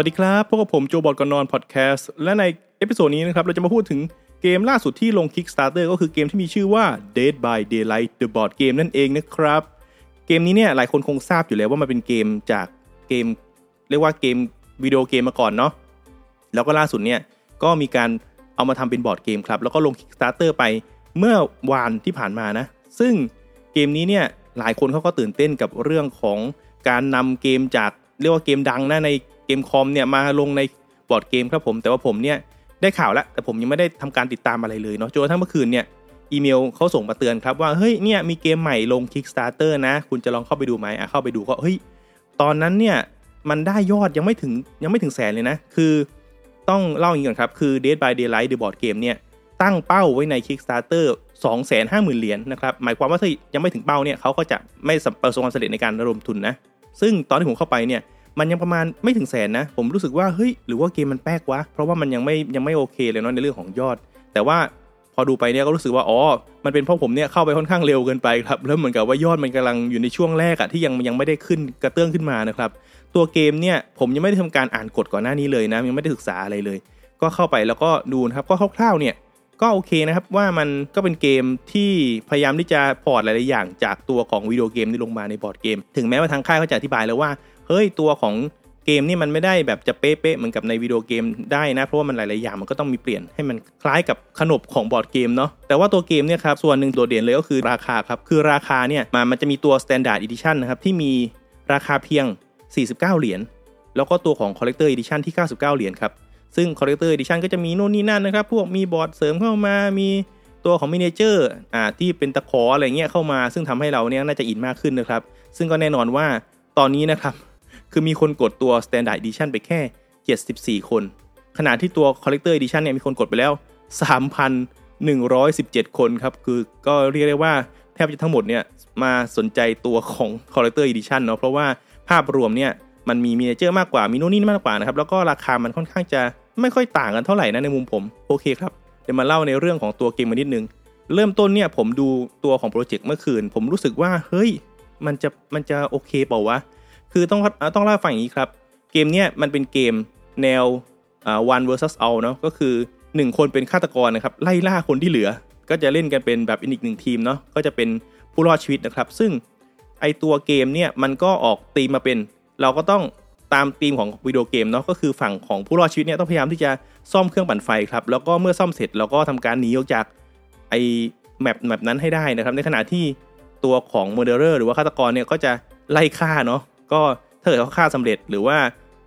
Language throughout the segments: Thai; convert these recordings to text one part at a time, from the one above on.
สวัสดีครับ พบกับผมโจบอร์ดก่อนนอนพอดแคสต์ และใน episode นี้นะครับ เราจะมาพูดถึงเกมล่าสุดที่ลง Kickstarter ก็คือเกมที่มีชื่อว่า Dead by Daylight The Board Game นั่นเองนะครับ เกมนี้เนี่ยหลายคนคงทราบอยู่แล้วว่ามันเป็นเกมจากเกม เรียกว่าเกมวิดีโอเกมมาก่อนเนาะ แล้วก็ล่าสุดเนี่ยก็มีการเอามาทำเป็นบอร์ดเกมครับ แล้วก็ลง Kickstarter ไปเมื่อวานที่ผ่านมานะ ซึ่งเกมนี้เนี่ยหลายคนเขาก็ตื่นเต้นกับเรื่องของการนำเกมจากเรียกว่าเกมดังนะใน กมคอมเนี่ยมาลงในบอร์ดเกมครับผม แต่ว่าผมเนี่ยได้ข่าวแล้ว แต่ผมยังไม่ได้ทำการติดตามอะไรเลยเนาะจนกระทั่งเมื่อคืนเนี่ยอีเมลเขาส่งมาเตือนครับว่าเฮ้ยเนี่ยมีเกมใหม่ลง Kickstarter นะ คุณจะลองเข้าไปดูไหมอะเข้าไปดูก็เฮ้ยตอนนั้นเนี่ยมันได้ยอดยังไม่ถึงยังไม่ถึงแสนเลยนะ คือต้องเล่าอย่างนี้ก่อนครับคือ Dead by Daylight The Board Game เนี่ยตั้งเป้าไว้ใน Kickstarter 250,000 เหรียญนะครับหมายความว่าถ้ายังไม่ถึงเป้าเนี่ยเขาก็จะไม่ประสบความสำเร็จในการระดมทุนนะซึ่งตอนที่ผมเข้าไปเนี่ย มันยังประมาณไม่ถึงแสนนะ ผมรู้สึกว่าเฮ้ยหรือว่าเกมมันแป๊กวะ เพราะว่ามันยังไม่ยังไม่โอเคเลยเนาะในเรื่องของยอด แต่ว่าพอดูไปเนี่ยก็รู้สึกว่าอ๋อ มันเป็นเพราะผมเนี่ยเข้าไปค่อนข้างเร็วเกินไปครับแล้วเหมือนกับว่ายอดมันกำลังอยู่ในช่วงแรกอะที่ยังยังไม่ได้ขึ้นกระเตื้องขึ้นมานะครับตัวเกมเนี่ยผมยังไม่ได้ทำการอ่านกฎก่อนหน้านี้เลยนะยังไม่ได้ศึกษาอะไรเลย ก็เข้าไปแล้วก็ดูนะครับก็คร่าวๆเนี่ยก็โอเคนะครับว่ามันก็เป็นเกมที่พยายามที่จะ port หลายๆอย่างจากตัวของวิดีโอเกมที่ลงมาในบอร์ดเกม ถึงแม้ว่าทางค่ายเขาจะอธิบายแล้วว่า เฮ้ยตัวของเกมนี่มันไม่ได้แบบจะเป๊ะๆเหมือนกับในวิดีโอเกมได้นะ เพราะว่ามันหลายๆอย่างมันก็ต้องมีเปลี่ยนให้มันคล้ายกับขนบของบอร์ดเกมเนาะแต่ว่าตัวเกมเนี่ยครับส่วนหนึ่งโดดเด่นเลยก็คือราคาครับ คือราคาเนี่ยมันมันจะมีตัว Standard Edition นะครับที่มีราคาเพียง 49 เหรียญแล้วก็ตัวของ Collector Edition ที่ 99 เหรียญครับซึ่ง Collector Edition ก็จะมีโน่นนี่นั่นนะครับพวกมีบอร์ดเสริมเข้ามามีตัวของมินิเจอร์อ่าที่เป็นตะขออะไรเงี้ยเข้ามา ซึ่งทำให้เราเนี่ยน่าจะอินมากขึ้นนะครับ ซึ่งก็แน่นอนว่าตอนนี้นะครับ คือมีคนกดตัว Standard Edition ไปแค่ 74 คน ขณะที่ตัว Collector Edition เนี่ยมีคนกดไปแล้ว 3,117 คนครับ คือก็เรียกได้ว่าแทบจะทั้งหมดเนี่ยมาสนใจตัวของ Collector Edition เนาะเพราะว่าภาพรวมเนี่ยมันมีมีเจอร์มากกว่ามีโน่นนี่มากกว่านะครับแล้วก็ราคามันค่อนข้างจะไม่ค่อยต่างกันเท่าไหร่นะในมุมผมโอเคครับเดี๋ยวมาเล่าในเรื่องของตัวเกมมานิดนึงเริ่มต้นเนี่ยผมดูตัวของโปรเจกต์เมื่อคืน ผมรู้สึกว่าเฮ้ยมันจะมันจะโอเคเปล่าวะ คือต้องต้องเล่าฟังอย่างนี้ครับ เกมเนี้ยมันเป็นเกมแนวอ่า one versus all เนาะก็คือ 1 คนเป็นฆาตกรนะครับ ไล่ล่าคนที่เหลือ ก็จะเล่นกันเป็นแบบอีกหนึ่งทีมเนาะก็จะเป็นผู้รอดชีวิตนะครับ ซึ่งไอตัวเกมเนี่ยมันก็ออกธีมมาเป็น เราก็ต้องตามธีมของวิดีโอเกมเนาะก็คือฝั่งของผู้รอดชีวิตเนี่ยต้องพยายามที่จะซ่อมเครื่องปั่นไฟครับแล้วก็เมื่อซ่อมเสร็จเราก็ทำการหนีออกจากไอ map map นั้นให้ได้นะครับ ในขณะที่ตัวของ murderer หรือว่าฆาตกรเนี่ยก็จะไล่ฆ่าเนาะ ก็ถ้าเกิดเขาฆ่าสำเร็จหรือว่า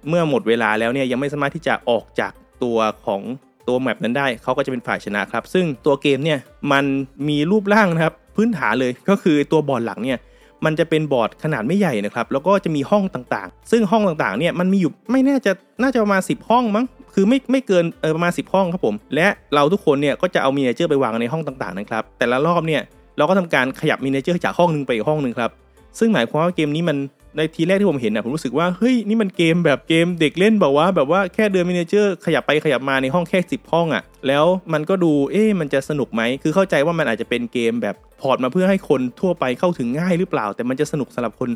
เมื่อหมดเวลาแล้วเนี่ยยังไม่สามารถที่จะออกจากตัวของตัว map นั้นได้เขาก็จะเป็นฝ่ายชนะครับ ซึ่งตัวเกมเนี่ยมันมีรูปร่างนะครับพื้นฐานเลยก็คือตัวบอร์ดหลักเนี่ยมันจะเป็นบอร์ดขนาดไม่ใหญ่นะครับ แล้วก็จะมีห้องต่างๆ ซึ่งห้องต่างๆ เนี่ยมันมีอยู่ไม่แน่จะน่าจะประมาณ 10 ห้องมั้ง คือไม่ไม่เกินเออประมาณ 10 ห้องครับผม และเราทุกคนเนี่ยก็จะเอา miniature ไปวางในห้องต่างๆนะครับ แต่ละรอบเนี่ยเราก็ทำการขยับ miniature จากห้องนึงไปอีกห้องนึงครับ ซึ่งหมายความว่าเกมนี้มัน ในทีแรกที่ผมเห็นนะผมรู้สึกว่าเฮ้ยนี่มันเกมแบบเกมเด็กเล่นแบบว่า แบบว่าแค่เดิน miniature ขยับไปขยับมาในห้องแค่สิบห้องอะ่ะ แล้วมันก็ดูเอ๊ะมันจะสนุกไหมคือเข้าใจว่ามันอาจจะเป็นเกมแบบ port มาเพื่อให้คนทั่วไปเข้าถึงง่ายหรือเปล่า แต่มันจะสนุกสำหรับคน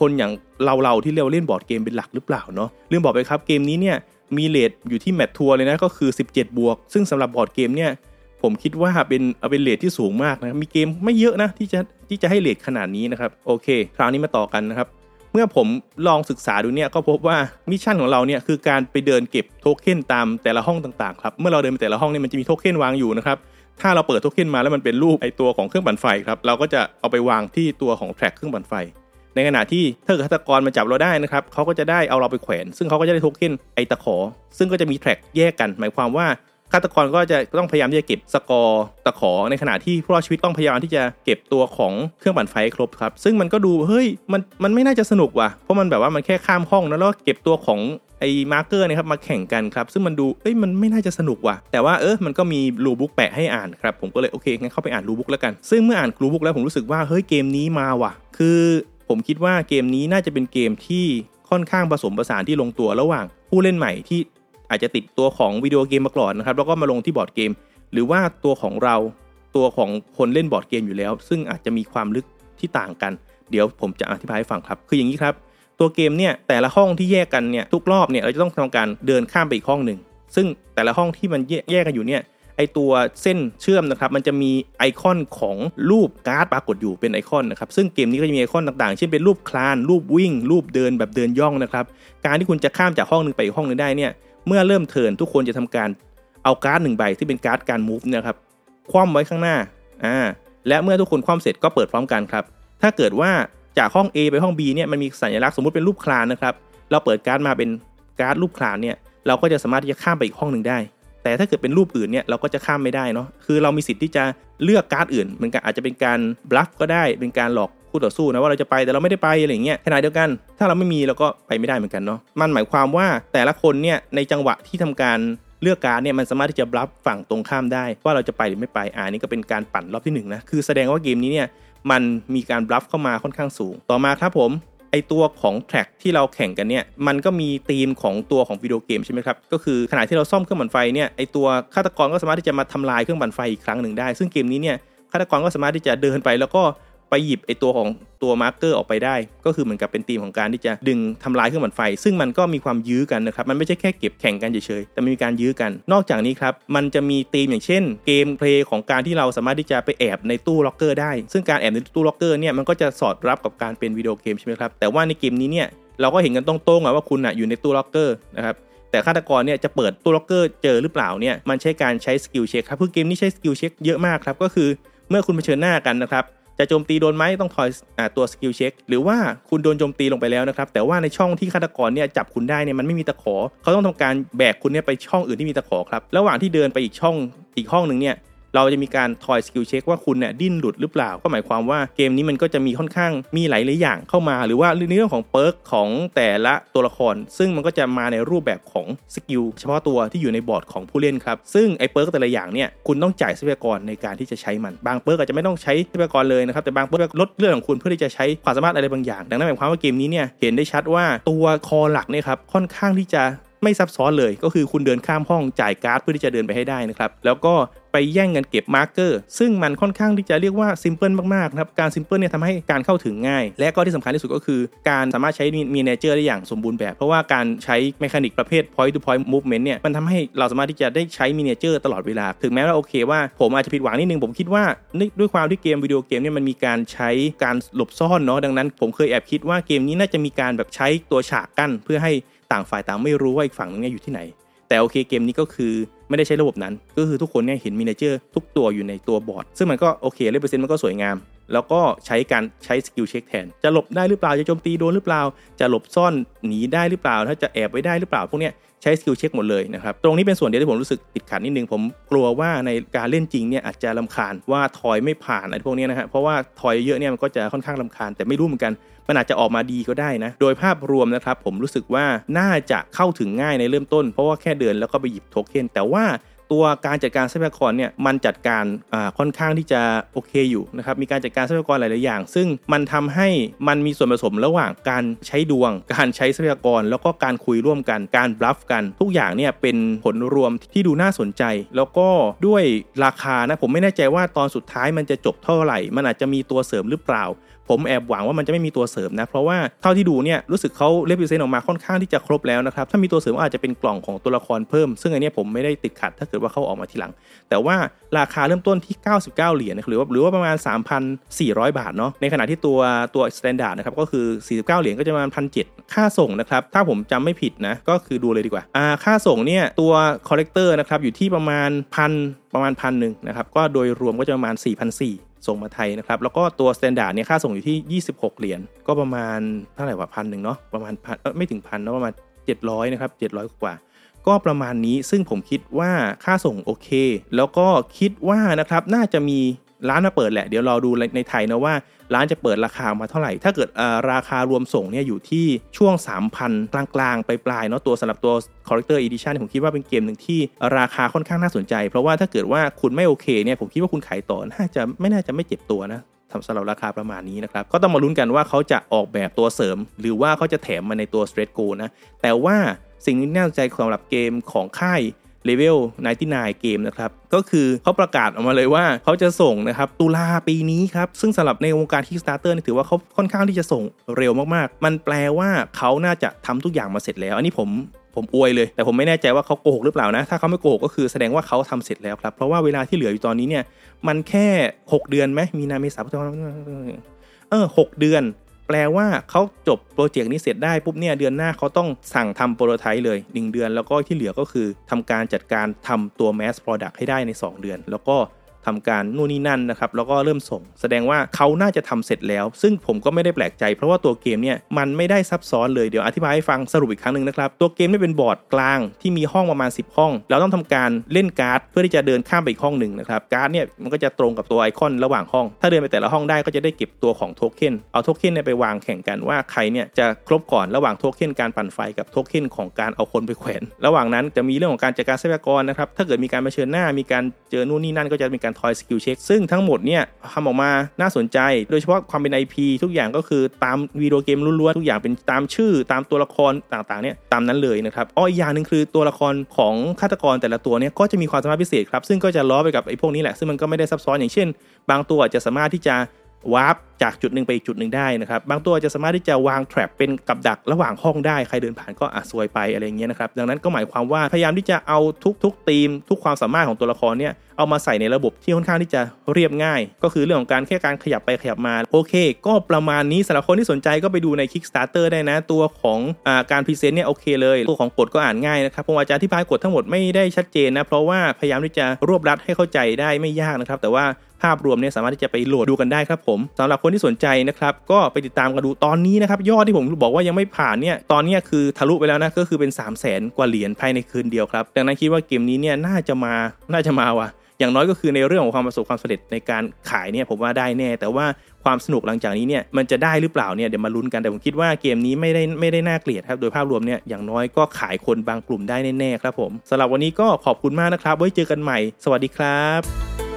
คนอย่างเราเราที่เราเล่นบอร์ดเกมเป็นหลักหรือเปล่าเนาะเรื่องบอกไปครับเกมนี้เนี่ยมี rate อยู่ที่ mature เลยนะก็คือ 17 บวก ซึ่งสำหรับบอร์ดเกมเนี่ยผมคิดว่าเป็นเป็น rate ที่สูงมากนะมีเกมไม่เยอะนะที่จะที่จะให้ rate ขนาดนี้นะครับโอเค คราวนี้มาต่อกันนะครับ เมื่อผมลองศึกษาดูเนี่ยก็พบว่าmission ของเราเนี่ยคือการไปเดินเก็บโทเค็นตามแต่ละห้องต่างๆครับเมื่อเราเดินไปแต่ละห้องเนี่ยมันจะมีโทเค็นวางอยู่นะครับถ้าเราเปิดโทเค็นมาแล้วมันเป็นรูปไอตัวของเครื่องปั่นไฟครับเราก็จะเอาไปวางที่ตัวของ track เครื่องปั่นไฟ ในขณะที่ถ้าเกิดฆาตกรมาจับเราได้นะครับเขาก็จะได้เอาเราไปแขวน ซึ่งเขาก็จะได้โทเค็นไอตะขอ ซึ่งก็จะมี track แยกกัน หมายความว่า ฆาตกรก็จะต้องพยายามที่จะเก็บสกอร์ตะขอในขณะที่ผู้รอดชีวิตต้องพยายามที่จะเก็บตัวของเครื่องปั่นไฟครบครับ ซึ่งมันก็ดูเฮ้ยมันมันไม่น่าจะสนุกว่ะเพราะมันแบบว่ามันแค่ข้ามห้องแล้วเก็บตัวของไอ้ marker นะครับมาแข่งกันครับ ซึ่งมันดูเอ้ยมันไม่น่าจะสนุกว่ะแต่ว่าเออมันก็มี rulebook แปะให้อ่านครับ ผมก็เลยโอเคงั้นเข้าไปอ่าน rulebook แล้วกัน ซึ่งเมื่ออ่าน rulebook แล้วผมรู้สึกว่าเฮ้ยเกมนี้มาว่ะ คือผมคิดว่าเกมนี้น่าจะเป็นเกมที่ค่อนข้างผสมผสานที่ลงตัวระหว่างผู้เล่นใหม่ที่ อาจจะติดตัวของวิดีโอเกมมาก่อนนะครับแล้วก็มาลงที่บอร์ดเกม หรือว่าตัวของเราตัวของคนเล่นบอร์ดเกมอยู่แล้ว ซึ่งอาจจะมีความลึกที่ต่างกัน เดี๋ยวผมจะอธิบายให้ฟังครับ คืออย่างนี้ครับ ตัวเกมเนี่ยแต่ละห้องที่แยกกันเนี่ยทุกรอบเนี่ยเราจะต้องทำการเดินข้ามไปอีกห้องหนึ่งซึ่งแต่ละห้องที่มันแยกกันอยู่เนี่ยไอตัวเส้นเชื่อมนะครับมันจะมีไอคอนของรูปการ์ดปรากฏอยู่เป็นไอคอนนะครับซึ่งเกมนี้ก็จะมีไอคอนต่างๆ เช่นเป็นรูปคลาน รูปวิ่ง รูปเดินแบบเดินย่องนะครับการที่คุณจะข้ามจากห้องหนึ่งไปอีกห้องหนึ่งได้เนี่ย เมื่อเริ่ม turn ทุกคนจะทำการเอาการ์ดหนึ่งใบที่เป็นการ์ดการ move นะครับคว่ำไว้ข้างหน้าอ่าและเมื่อทุกคนคว่ำเสร็จก็เปิดพร้อมกันครับ ถ้าเกิดว่าจากห้อง A ไปห้อง B เนี่ยมันมีสัญลักษณ์สมมติเป็นรูปคลานนะครับ เราเปิดการ์ดมาเป็นการ์ดรูปคลานเนี่ยเราก็จะสามารถที่จะข้ามไปอีกห้องหนึ่งได้ แต่ถ้าเกิดเป็นรูปอื่นเนี่ยเราก็จะข้ามไม่ได้เนาะคือเรามีสิทธิ์ที่จะเลือกการ์ดอื่นเหมือนกันอาจจะเป็นการ bluff ก็ได้เป็นการหลอก คู่ต่อสู้นะว่าเราจะไปแต่เราไม่ได้ไปอะไรเงี้ยขณะเดียวกัน ถ้าเราไม่มีเราก็ไปไม่ได้เหมือนกันเนาะมันหมายความว่าแต่ละคนเนี่ยในจังหวะที่ทำการเลือกการ์ดเนี่ยมันสามารถที่จะ bluff ฝั่งตรงข้ามได้ ว่าเราจะไปหรือไม่ไปอ่านี่ก็เป็นการปั่นรอบที่1 นะคือแสดงว่าเกมนี้เนี่ยมันมีการ bluff เข้ามาค่อนข้างสูง ต่อมาครับผมไอตัวของ track ที่เราแข่งกันเนี่ยมันก็มีธีมของตัวของวิดีโอเกมใช่ไหมครับก็คือขณะที่เราซ่อมเครื่องปั่นไฟเนี่ยไอตัวฆาตกรก็สามารถที่จะมาทำลายเครื่องปั่นไฟอีกครั้งหนึ่งได้ ซึ่งเกมนี้เนี่ยฆาตกรก็สามารถที่จะเดินไปแล้วก็ ไปหยิบไอตัวของตัว marker ออกไปได้ ก็คือเหมือนกับเป็นธีมของการที่จะดึงทำลายเครื่องปั่นไฟ ซึ่งมันก็มีความยื้อกันนะครับ มันไม่ใช่แค่เก็บแข่งกันเฉยๆ แต่มีการยื้อกัน นอกจากนี้ครับ มันจะมีธีมอย่างเช่น gameplay ของการที่เราสามารถที่จะไปแอบในตู้ล็อกเกอร์ได้ ซึ่งการแอบในตู้ล็อกเกอร์เนี่ยมันก็จะสอดรับกับการเป็นวิดีโอเกมใช่ไหมครับ แต่ว่าในเกมนี้เนี่ยเราก็เห็นกันตรงๆว่าคุณอะอยู่ในตู้ล็อกเกอร์นะครับแต่ฆาตกรเนี่ยจะเปิดตู้ล็อกเกอร์เจอหรือเปล่าเนี่ยมันใช้การใช้ skill check ครับคือเกมนี้ใช้ skill check เยอะมากครับก็คือเมื่อคุณเผชิญหน้ากันนะครับ จะโจมตีโดนไหมต้องทอยตัว skill check หรือว่าคุณโดนโจมตีลงไปแล้วนะครับแต่ว่าในช่องที่ฆาตกรเนี่ยจับคุณได้เนี่ยมันไม่มีตะขอ เขาต้องทำการแบกคุณเนี่ยไปช่องอื่นที่มีตะขอครับระหว่างที่เดินไปอีกช่องอีกห้องหนึ่งเนี่ย เราจะมีการทอย skill check ว่าคุณเนี่ยดิ้นหลุดหรือเปล่า ก็หมายความว่าเกมนี้มันก็จะมีค่อนข้างมีหลายหลายอย่างเข้ามา หรือว่าในเรื่องของ perk ของแต่ละตัวละคร ซึ่งมันก็จะมาในรูปแบบของ skill เฉพาะตัวที่อยู่ในบอร์ดของผู้เล่นครับ ซึ่งไอ้ perk แต่ละอย่างเนี่ยคุณต้องจ่ายทรัพยากรในการที่จะใช้มัน บาง perk อาจจะไม่ต้องใช้ทรัพยากรเลยนะครับ แต่บาง perk ลดเลือดของคุณเพื่อที่จะใช้ความสามารถอะไรบางอย่าง ดังนั้นหมายความว่าเกมนี้เนี่ยเห็นได้ชัดว่าตัว core หลักเนี่ยครับค่อนข้างที่จะไม่ซับซ้อนเลยก็คือคุณเดินข้ามห้องจ่ายการ์ดเพื่อที่จะเดินไปให้ได้นะครับ แล้วก็ ไปแย่งกันเก็บ marker ซึ่งมันค่อนข้างที่จะเรียกว่า simple มากๆนะครับ การ simple เนี่ยทำให้การเข้าถึงง่าย และก็ที่สำคัญที่สุดก็คือ การสามารถใช้ miniature ได้อย่างสมบูรณ์แบบ เพราะว่าการใช้ mechanic ประเภท point to point movement เนี่ยมันทำให้เราสามารถที่จะได้ใช้ miniature ตลอดเวลา ถึงแม้ว่าโอเคว่าผมอาจจะผิดหวังนิดนึงผมคิดว่าด้วยความที่เกมวิดีโอเกมเนี่ยมันมีการใช้การหลบซ่อนเนาะดังนั้นผมเคยแอบคิดว่าเกมนี้น่าจะมีการแบบใช้ตัวฉากกั้น เพื่อให้ต่างฝ่ายต่างไม่รู้ว่าอีกฝั่งนึงเนี่ยอยู่ที่ไหน แต่โอเคเกมนี้ก็คือ ไม่ได้ใช้ระบบนั้น ก็คือทุกคนเนี่ยเห็น miniature ทุกตัวอยู่ในตัวบอร์ด ซึ่งมันก็โอเค represent มันก็สวยงาม แล้วก็ใช้การใช้ skill check แทน จะหลบได้หรือเปล่า จะโจมตีโดนหรือเปล่า จะหลบซ่อนหนีได้หรือเปล่า ถ้าจะแอบไว้ได้หรือเปล่า พวกเนี้ยใช้ skill check หมดเลยนะครับ ตรงนี้เป็นส่วนเดียวที่ผมรู้สึกติดขัดนิดนึง ผมกลัวว่าในการเล่นจริงเนี่ยอาจจะลาคาญว่าทอยไม่ผ่านอะไรพวกนี้นะฮะ เพราะว่าทอยเยอะเนี่ยมันก็จะค่อนข้างลาคาญแต่ไม่รู้เหมือนกัน มันอาจจะออกมาดีก็ได้นะ โดยภาพรวมนะครับผมรู้สึกว่าน่าจะเข้าถึงง่ายในเริ่มต้น เพราะว่าแค่เดินแล้วก็ไปหยิบโทเค็นแต่ว่า ตัวการจัดการทรัพยากรเนี่ยมันจัดการค่อนข้างที่จะโอเคอยู่นะครับมีการจัดการทรัพยากรหลาย ๆ อย่าง ซึ่งมันทำให้มันมีส่วนผสมระหว่างการใช้ดวง การใช้ทรัพยากร แล้วก็การคุยร่วมกันการบลัฟกัน ทุกอย่างเนี่ยเป็นผลรวมที่ดูน่าสนใจ แล้วก็ด้วยราคานะผมไม่แน่ใจว่าตอนสุดท้ายมันจะจบเท่าไหร่ มันอาจจะมีตัวเสริมหรือเปล่า ผมแอบหวังว่ามันจะไม่มีตัวเสริมนะ เพราะว่าเท่าที่ดูเนี่ยรู้สึกเขา represent ออกมาค่อนข้างที่จะครบแล้วนะครับ ถ้ามีตัวเสริมอาจจะเป็นกล่องของตัวละครเพิ่ม ซึ่งอันนี้ผมไม่ได้ติดขัดถ้าเกิดว่าเขาออกมาทีหลัง แต่ว่าราคาเริ่มต้นที่ 99 เหรียญหรือว่าหรือว่าประมาณ 3,400 บาทเนาะในขณะที่ตัวตัว standard นะครับก็คือ 49 เหรียญก็จะประมาณพันเค่าส่งนะครับถ้าผมจำไม่ผิดนะก็คือดูเลยดีกว่าอ่าค่าส่งเนี่ยตัว collector นะครับอยู่ที่ประมาณพันประมาณพันหนึ่งนะครับก็โดยรวมก็จะประมาณ4,400 ส่งมาไทยนะครับ แล้วก็ตัว standard เนี่ยค่าส่งอยู่ที่ 26 เหรียญก็ประมาณเท่าไหร่วะพันหนึ่งเนาะประมาณพันไม่ถึงพันเนาะประมาณ 700นะครับ700 กว่า ก็ประมาณนี้ซึ่งผมคิดว่าค่าส่งโอเค แล้วก็คิดว่านะครับน่าจะมี ร้านมาเปิดแหละ เดี๋ยวรอดูในไทยนะว่า ร้านจะเปิดราคามาเท่าไหร่ ถ้าเกิดราคารวมส่งเนี่ยอยู่ที่ช่วง 3,000 กลางๆ ไปปลายเนาะตัวสำหรับตัว Collector Edition ผมคิดว่าเป็นเกมหนึ่งที่ราคาค่อนข้างน่าสนใจ เพราะว่าถ้าเกิดว่าคุณไม่โอเคเนี่ยผมคิดว่าคุณขายต่อน่าจะไม่น่าจะไม่เจ็บตัวนะสำหรับราคาประมาณนี้นะครับ ก็ต้องมาลุ้นกันว่าเขาจะออกแบบตัวเสริม หรือว่าเขาจะแถมมาในตัว Straight Go นะแต่ว่าสิ่งที่น่าสนใจสำหรับเกมของค่าย เลเวล99เกมนะครับก็คือเขาประกาศออกมาเลยว่าเขาจะส่งนะครับตุลาปีนี้ครับซึ่งสำหรับในวงการ Kickstarter นี่ถือว่าเขาค่อนข้างที่จะส่งเร็วมากๆ มันแปลว่าเขาน่าจะทำทุกอย่างมาเสร็จแล้ว อันนี้ผมผมอวยเลย แต่ผมไม่แน่ใจว่าเขาโกหกหรือเปล่านะ ถ้าเขาไม่โกหกก็คือแสดงว่าเขาทำเสร็จแล้วครับ เพราะว่าเวลาที่เหลืออยู่ตอนนี้เนี่ย มันแค่ 6 เดือนไหมมีนาเมษาพฤษภาคมเออหเดือน แปลว่าเขาจบโปรเจกต์นี้เสร็จได้ปุ๊บเนี่ยเดือนหน้าเขาต้องสั่งทำ prototype เลย 1 เดือน แล้วก็ที่เหลือก็คือทำการจัดการทำตัว mass product ให้ได้ใน 2 เดือน แล้วก็ ทำการนู่นนี่นั่นนะครับแล้วก็เริ่มส่ง แสดงว่าเขาน่าจะทำเสร็จแล้ว ซึ่งผมก็ไม่ได้แปลกใจ เพราะว่าตัวเกมเนี่ยมันไม่ได้ซับซ้อนเลยเดี๋ยวอธิบายให้ฟังสรุปอีกครั้งหนึ่งนะครับตัวเกมนี่เป็นบอร์ดกลางที่มีห้องประมาณ 10 ห้อง เราต้องทำการเล่นการ์ดเพื่อที่จะเดินข้ามไปอีกห้องหนึ่งนะครับการ์ดเนี่ยมันก็จะตรงกับตัวไอคอนระหว่างห้อง ถ้าเดินไปแต่ละห้องได้ก็จะได้เก็บตัวของโทเค็นเอาโทเค็นเนี่ยไปวางแข่งกันว่าใครเนี่ยจะครบก่อนระหว่างโทเค็นการปั่นไฟกับโทเค็นของการเอาคนไปแขวน ระหว่างนั้นจะมีเรื่องของการจัดการทรัพยากรนะครับถ้าเกิดมีการมาเผชิญหน้ามีการเจอนู่นนี่นั่นก็จะมีการการทอย skill check ซึ่งทั้งหมดเนี่ยทำออกมาน่าสนใจ โดยเฉพาะความเป็น IP ทุกอย่างก็คือตามวีดีโอเกมล้วนๆทุกอย่างเป็นตามชื่อตามตัวละครต่างๆเนี่ยตามนั้นเลยนะครับอ้ออีกอย่างหนึ่งคือตัวละครของฆาตกรแต่ละตัวเนี่ยก็จะมีความสามารถพิเศษครับซึ่งก็จะล้อไปกับไอ้พวกนี้แหละซึ่งมันก็ไม่ได้ซับซ้อนอย่างเช่น บางตัวจะสามารถที่จะ warp จากจุดหนึ่งไปอีกจุดหนึ่งได้นะครับ บางตัวจะสามารถที่จะวาง trap เป็นกับดักระหว่างห้องได้ ใครเดินผ่านก็อะซวยไปอะไรเงี้ยนะครับ ดังนั้นก็หมายความว่าพยายามที่จะเอาทุกๆธีม ทุกความสามารถของตัวละครเนี่ยเอามาใส่ในระบบที่ค่อนข้างที่จะเรียบง่าย ก็คือเรื่องของการแค่การขยับไปขยับมา โอเค ก็ประมาณนี้สำหรับคนที่สนใจก็ไปดูใน Kickstarter ได้นะ ตัวของอาการพรีเซนต์เนี่ยโอเคเลย ตัวของกฎก็อ่านง่ายนะครับผมอาจจะอธิบายกฎทั้งหมดไม่ได้ชัดเจนนะเพราะว่าพยายามที่จะรวบรัดให้เข้าใจได้ไม่ยากนะครับแต่ว่า ภาพรวมเนี่ยสามารถที่จะไปโหลดดูกันได้ครับผมสำหรับคนที่สนใจนะครับก็ไปติดตามกันดูตอนนี้นะครับยอดที่ผมบอกว่ายังไม่ผ่านเนี่ยตอนนี้คือทะลุไปแล้วนะก็คือเป็น 3 0 0แสนกว่าเหรียญภายในคืนเดียวครับดังนั้นคิดว่าเกมนี้เนี่ยน่าจะมาน่าจะมาว่ะอย่างน้อยก็คือในเรื่องของความประสบความสำเร็จในการขายเนี่ยผมว่าได้แน่ แต่ว่าความสนุกหลังจากนี้เนี่ยมันจะได้หรือเปล่าเนี่ยเดี๋ยวมาลุ้นกันแต่ผมคิดว่าเกมนี้ไม่ได้ไม่ได้น่าเกลียดครับโดยภาพรวมเนี่ยอย่างน้อยก็ขายคนบางกลุ่มได้แน่ๆครับผมสำหรับวันนี้ก็ขอบคุณมากนะครับไว้เจอกันใหม่ สวัสดีครับ